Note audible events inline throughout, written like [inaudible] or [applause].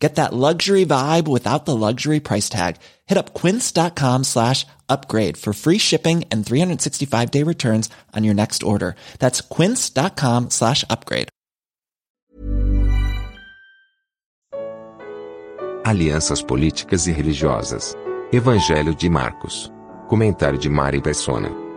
Get that luxury vibe without the luxury price tag. Hit up quince.com slash upgrade for free shipping and 365 day returns on your next order. That's quince.com slash upgrade. Alianças políticas e religiosas. Evangelho de Marcos. Comentário de Mari Persona.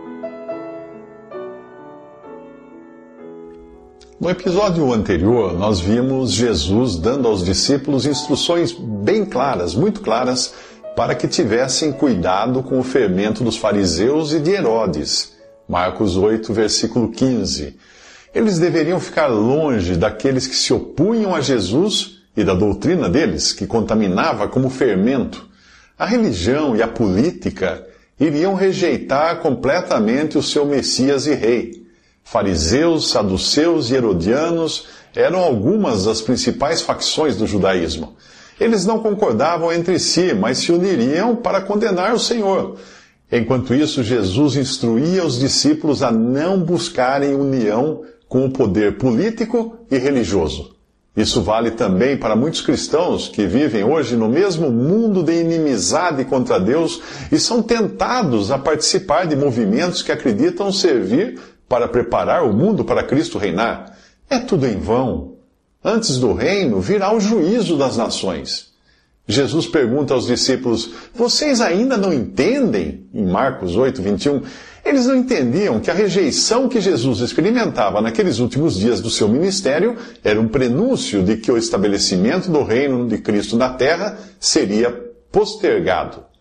No episódio anterior, nós vimos Jesus dando aos discípulos instruções bem claras, muito claras, para que tivessem cuidado com o fermento dos fariseus e de Herodes. Marcos 8, versículo 15. Eles deveriam ficar longe daqueles que se opunham a Jesus e da doutrina deles, que contaminava como fermento. A religião e a política iriam rejeitar completamente o seu Messias e Rei. Fariseus, saduceus e herodianos eram algumas das principais facções do judaísmo. Eles não concordavam entre si, mas se uniriam para condenar o Senhor. Enquanto isso, Jesus instruía os discípulos a não buscarem união com o poder político e religioso. Isso vale também para muitos cristãos que vivem hoje no mesmo mundo de inimizade contra Deus e são tentados a participar de movimentos que acreditam servir para preparar o mundo para Cristo reinar. É tudo em vão. Antes do reino virá o juízo das nações. Jesus pergunta aos discípulos: Vocês ainda não entendem? Em Marcos 8, 21. Eles não entendiam que a rejeição que Jesus experimentava naqueles últimos dias do seu ministério era um prenúncio de que o estabelecimento do reino de Cristo na terra seria postergado.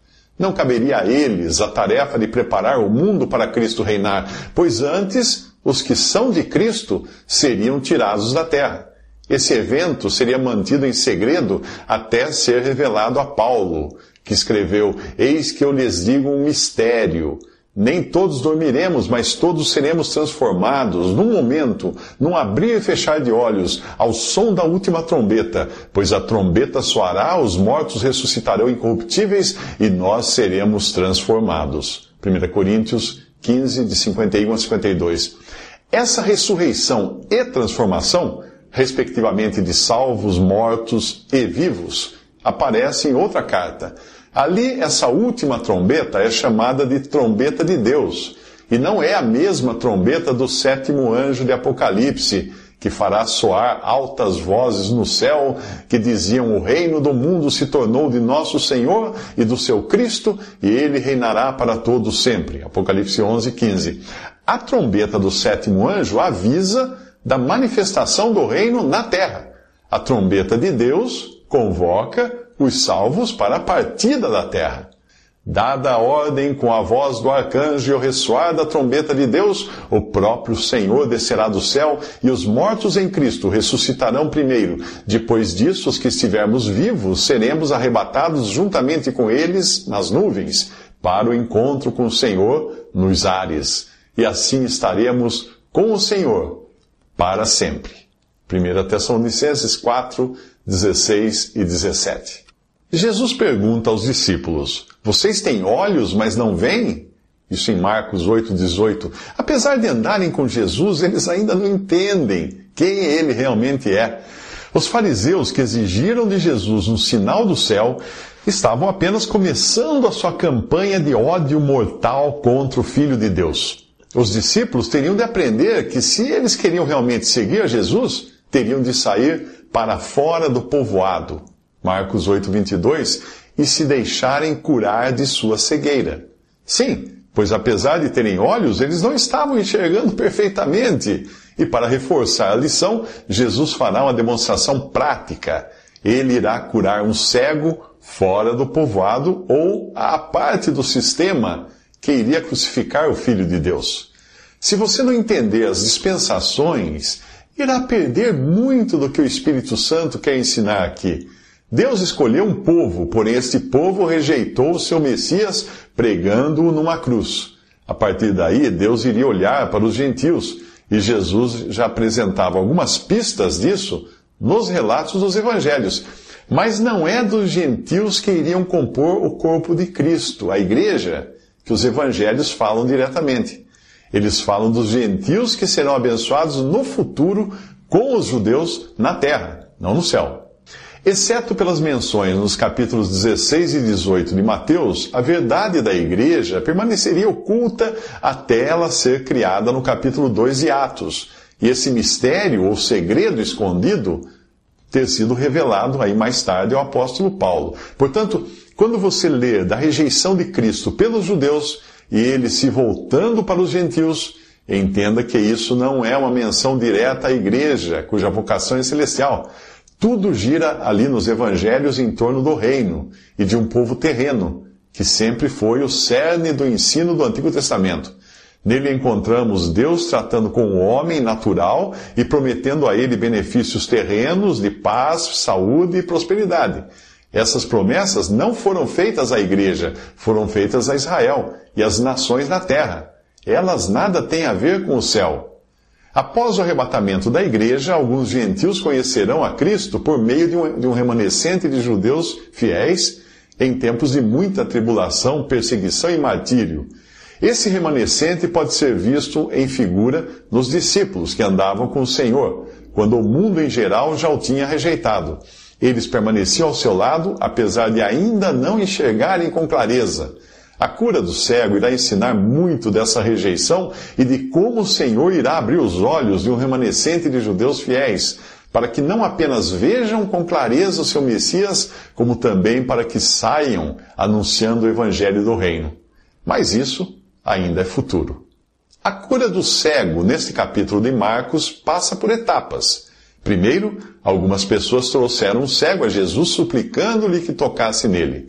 Não caberia a eles a tarefa de preparar o mundo para Cristo reinar, pois antes os que são de Cristo seriam tirados da terra. Esse evento seria mantido em segredo até ser revelado a Paulo, que escreveu: Eis que eu lhes digo um mistério. Nem todos dormiremos, mas todos seremos transformados num momento, num abrir e fechar de olhos, ao som da última trombeta, pois a trombeta soará, os mortos ressuscitarão incorruptíveis e nós seremos transformados. 1 Coríntios 15, de 51 a 52. Essa ressurreição e transformação, respectivamente de salvos, mortos e vivos, aparece em outra carta. Ali, essa última trombeta é chamada de trombeta de Deus, e não é a mesma trombeta do sétimo anjo de Apocalipse, que fará soar altas vozes no céu, que diziam: O reino do mundo se tornou de nosso Senhor e do seu Cristo, e ele reinará para todos sempre. Apocalipse 11, 15. A trombeta do sétimo anjo avisa da manifestação do reino na terra. A trombeta de Deus convoca os salvos para a partida da terra. Dada a ordem com a voz do arcanjo e o ressoar da trombeta de Deus, o próprio Senhor descerá do céu e os mortos em Cristo ressuscitarão primeiro. Depois disso, os que estivermos vivos seremos arrebatados juntamente com eles nas nuvens, para o encontro com o Senhor nos ares. E assim estaremos com o Senhor para sempre. 1 Tessalonicenses 4, 16 e 17. Jesus pergunta aos discípulos: Vocês têm olhos, mas não veem? Isso em Marcos 8,18. Apesar de andarem com Jesus, eles ainda não entendem quem ele realmente é. Os fariseus que exigiram de Jesus um sinal do céu estavam apenas começando a sua campanha de ódio mortal contra o Filho de Deus. Os discípulos teriam de aprender que se eles queriam realmente seguir Jesus, teriam de sair para fora do povoado, Marcos 8, 22, e se deixarem curar de sua cegueira. Sim, pois apesar de terem olhos, eles não estavam enxergando [laughs] perfeitamente. E para reforçar a lição, Jesus fará uma demonstração prática. Ele irá curar um cego fora do povoado ou à parte do sistema que iria crucificar o Filho de Deus. Se você não entender as dispensações, irá perder muito do que o Espírito Santo quer ensinar aqui. Deus escolheu um povo, porém este povo rejeitou o seu Messias pregando-o numa cruz. A partir daí, Deus iria olhar para os gentios E Jesus já apresentava algumas pistas disso nos relatos dos evangelhos. Mas não é dos gentios que iriam compor o corpo de Cristo, a igreja, que os evangelhos falam diretamente. Eles falam dos gentios que serão abençoados no futuro com os judeus na terra, não no céu. Exceto pelas menções nos capítulos 16 e 18 de Mateus, a verdade da igreja permaneceria oculta até ela ser criada no capítulo 2 de Atos. E esse mistério ou segredo escondido ter sido revelado aí mais tarde ao apóstolo Paulo. Portanto, quando você lê da rejeição de Cristo pelos judeus e ele se voltando para os gentios, entenda que isso não é uma menção direta à igreja, cuja vocação é celestial tudo gira ali nos evangelhos em torno do reino e de um povo terreno, que sempre foi o cerne do ensino do Antigo Testamento. Nele encontramos Deus tratando com o homem natural e prometendo a ele benefícios terrenos de paz, saúde e prosperidade. Essas promessas não foram feitas à igreja, foram feitas a Israel e às nações na terra. Elas nada têm a ver com o céu. Após o arrebatamento da igreja, alguns gentios conhecerão a Cristo por meio de um, de um remanescente de judeus fiéis em tempos de muita tribulação, perseguição e martírio. Esse remanescente pode ser visto em figura nos discípulos que andavam com o Senhor, quando o mundo em geral já o tinha rejeitado. Eles permaneciam ao seu lado, apesar de ainda não enxergarem com clareza. A cura do cego irá ensinar muito dessa rejeição e de como o Senhor irá abrir os olhos de um remanescente de judeus fiéis, para que não apenas vejam com clareza o seu Messias, como também para que saiam anunciando o Evangelho do Reino. Mas isso ainda é futuro. A cura do cego, neste capítulo de Marcos, passa por etapas. Primeiro, algumas pessoas trouxeram um cego a Jesus suplicando-lhe que tocasse nele.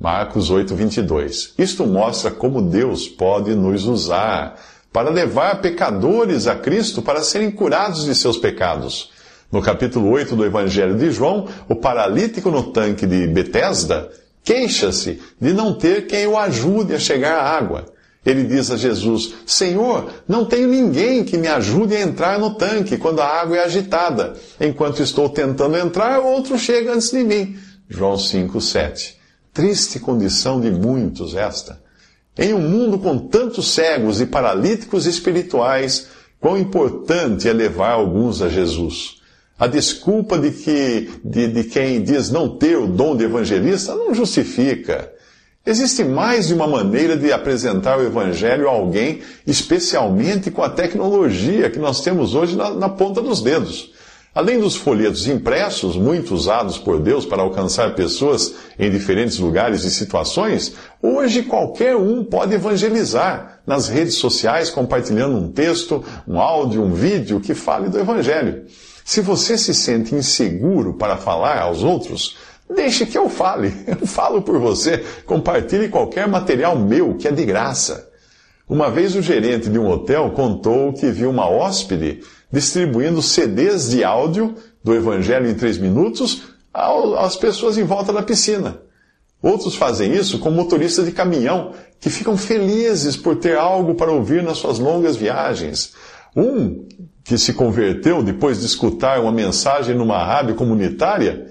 Marcos 8, 22. Isto mostra como Deus pode nos usar para levar pecadores a Cristo para serem curados de seus pecados. No capítulo 8 do Evangelho de João, o paralítico no tanque de Betesda queixa-se de não ter quem o ajude a chegar à água. Ele diz a Jesus: Senhor, não tenho ninguém que me ajude a entrar no tanque quando a água é agitada. Enquanto estou tentando entrar, outro chega antes de mim. João 5, 7. Triste condição de muitos esta. Em um mundo com tantos cegos e paralíticos espirituais, quão importante é levar alguns a Jesus. A desculpa de, que, de, de quem diz não ter o dom de evangelista não justifica. Existe mais de uma maneira de apresentar o Evangelho a alguém, especialmente com a tecnologia que nós temos hoje na, na ponta dos dedos. Além dos folhetos impressos, muito usados por Deus para alcançar pessoas em diferentes lugares e situações, hoje qualquer um pode evangelizar nas redes sociais, compartilhando um texto, um áudio, um vídeo que fale do Evangelho. Se você se sente inseguro para falar aos outros, deixe que eu fale. [laughs] Eu falo por você. Compartilhe qualquer material meu que é de graça. Uma vez o gerente de um hotel contou que viu uma hóspede distribuindo CDs de áudio do Evangelho em três minutos às pessoas em volta da piscina. Outros fazem isso com motoristas de caminhão, que ficam felizes por ter algo para ouvir nas suas longas viagens. Um que se converteu depois de escutar uma mensagem numa rádio comunitária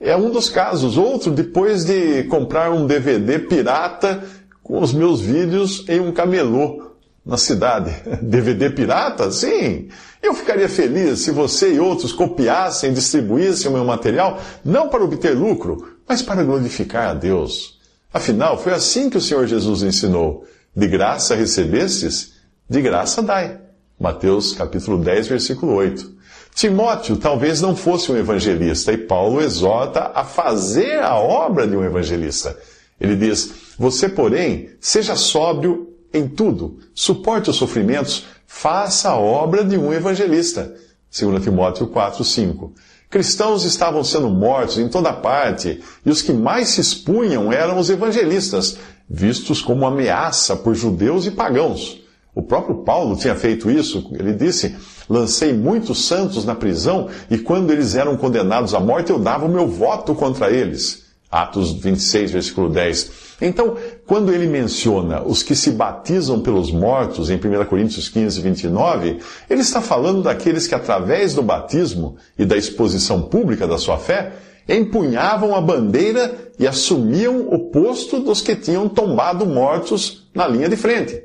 é um dos casos. Outro depois de comprar um DVD pirata com os meus vídeos em um camelô na cidade. [laughs] DVD pirata? Sim. Eu ficaria feliz se você e outros copiassem e distribuíssem o meu material, não para obter lucro, mas para glorificar a Deus. Afinal, foi assim que o Senhor Jesus ensinou. De graça recebestes, de graça dai. Mateus capítulo 10, versículo 8. Timóteo talvez não fosse um evangelista, e Paulo exorta a fazer a obra de um evangelista. Ele diz: Você, porém, seja sóbrio em tudo, suporte os sofrimentos, faça a obra de um evangelista. 2 Timóteo 4, 5. Cristãos estavam sendo mortos em toda parte, e os que mais se expunham eram os evangelistas, vistos como ameaça por judeus e pagãos. O próprio Paulo tinha feito isso. Ele disse: Lancei muitos santos na prisão, e quando eles eram condenados à morte, eu dava o meu voto contra eles. Atos 26, versículo 10. Então, quando ele menciona os que se batizam pelos mortos, em 1 Coríntios 15, 29, ele está falando daqueles que, através do batismo e da exposição pública da sua fé, empunhavam a bandeira e assumiam o posto dos que tinham tombado mortos na linha de frente.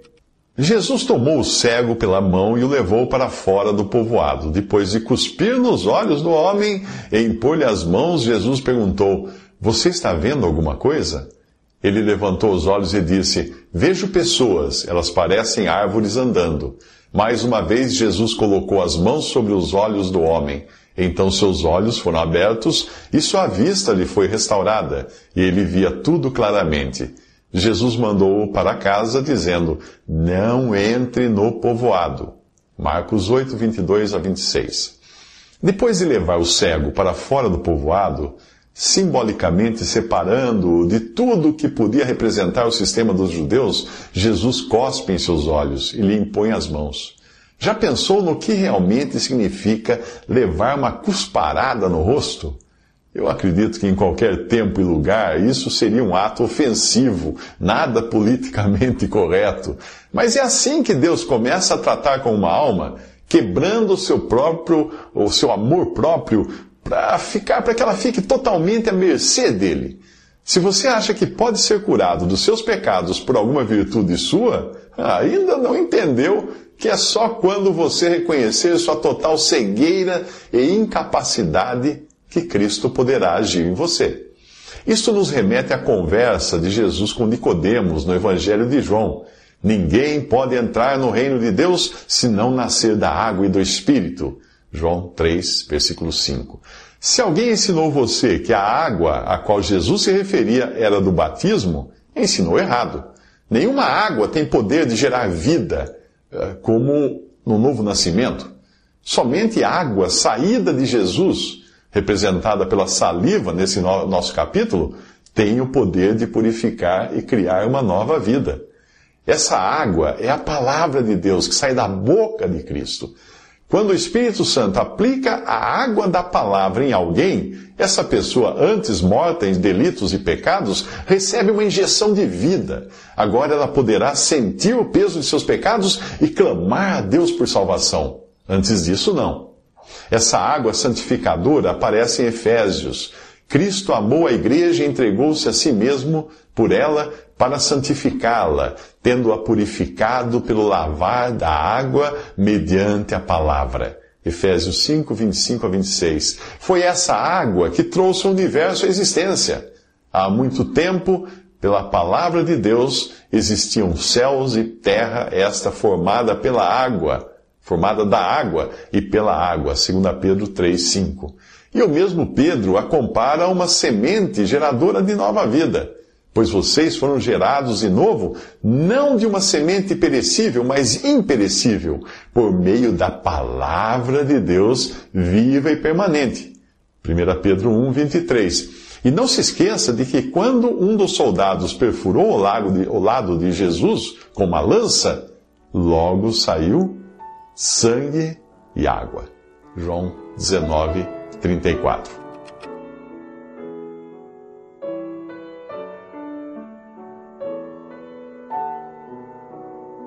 Jesus tomou o cego pela mão e o levou para fora do povoado. Depois de cuspir nos olhos do homem e impor-lhe as mãos, Jesus perguntou: Você está vendo alguma coisa? Ele levantou os olhos e disse: Vejo pessoas, elas parecem árvores andando. Mais uma vez, Jesus colocou as mãos sobre os olhos do homem. Então seus olhos foram abertos e sua vista lhe foi restaurada, e ele via tudo claramente. Jesus mandou-o para casa, dizendo: Não entre no povoado. Marcos 8, 22 a 26. Depois de levar o cego para fora do povoado, simbolicamente separando-o de tudo que podia representar o sistema dos judeus, Jesus cospe em seus olhos e lhe impõe as mãos. Já pensou no que realmente significa levar uma cusparada no rosto? Eu acredito que em qualquer tempo e lugar isso seria um ato ofensivo, nada politicamente [laughs] correto. Mas é assim que Deus começa a tratar com uma alma, quebrando o seu próprio, o seu amor próprio, para ficar, para que ela fique totalmente à mercê dele. Se você acha que pode ser curado dos seus pecados por alguma virtude sua, ainda não entendeu que é só quando você reconhecer sua total cegueira e incapacidade que Cristo poderá agir em você. Isto nos remete à conversa de Jesus com Nicodemos no Evangelho de João. Ninguém pode entrar no reino de Deus se não nascer da água e do Espírito. João 3, versículo 5. Se alguém ensinou você que a água a qual Jesus se referia era do batismo, ensinou errado. Nenhuma água tem poder de gerar vida, eh, como no novo nascimento. Somente água saída de Jesus representada pela saliva nesse nosso capítulo, tem o poder de purificar e criar uma nova vida. Essa água é a palavra de Deus que sai da boca de Cristo. Quando o Espírito Santo aplica a água da palavra em alguém, essa pessoa, antes morta em delitos e pecados, recebe uma injeção de vida. Agora ela poderá sentir o peso de seus pecados e clamar a Deus por salvação. Antes disso, não. Essa água santificadora aparece em Efésios. Cristo amou a igreja e entregou-se a si mesmo por ela para santificá-la, tendo-a purificado pelo lavar da água mediante a palavra. Efésios 5, 25 a 26. Foi essa água que trouxe o universo à existência. Há muito tempo, pela palavra de Deus, existiam céus e terra, esta formada pela água formada da água e pela água, 2 Pedro 3:5. E o mesmo Pedro a compara a uma semente geradora de nova vida, pois vocês foram gerados de novo, não de uma semente perecível, mas imperecível, por meio da palavra de Deus viva e permanente. 1 Pedro 1:23. E não se esqueça de que quando um dos soldados perfurou o, de, o lado de Jesus com uma lança, logo saiu sangue e água. João 19, 34.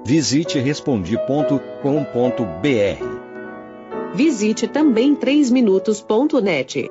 Visite respondi.com.br. Visite também 3minutos.net.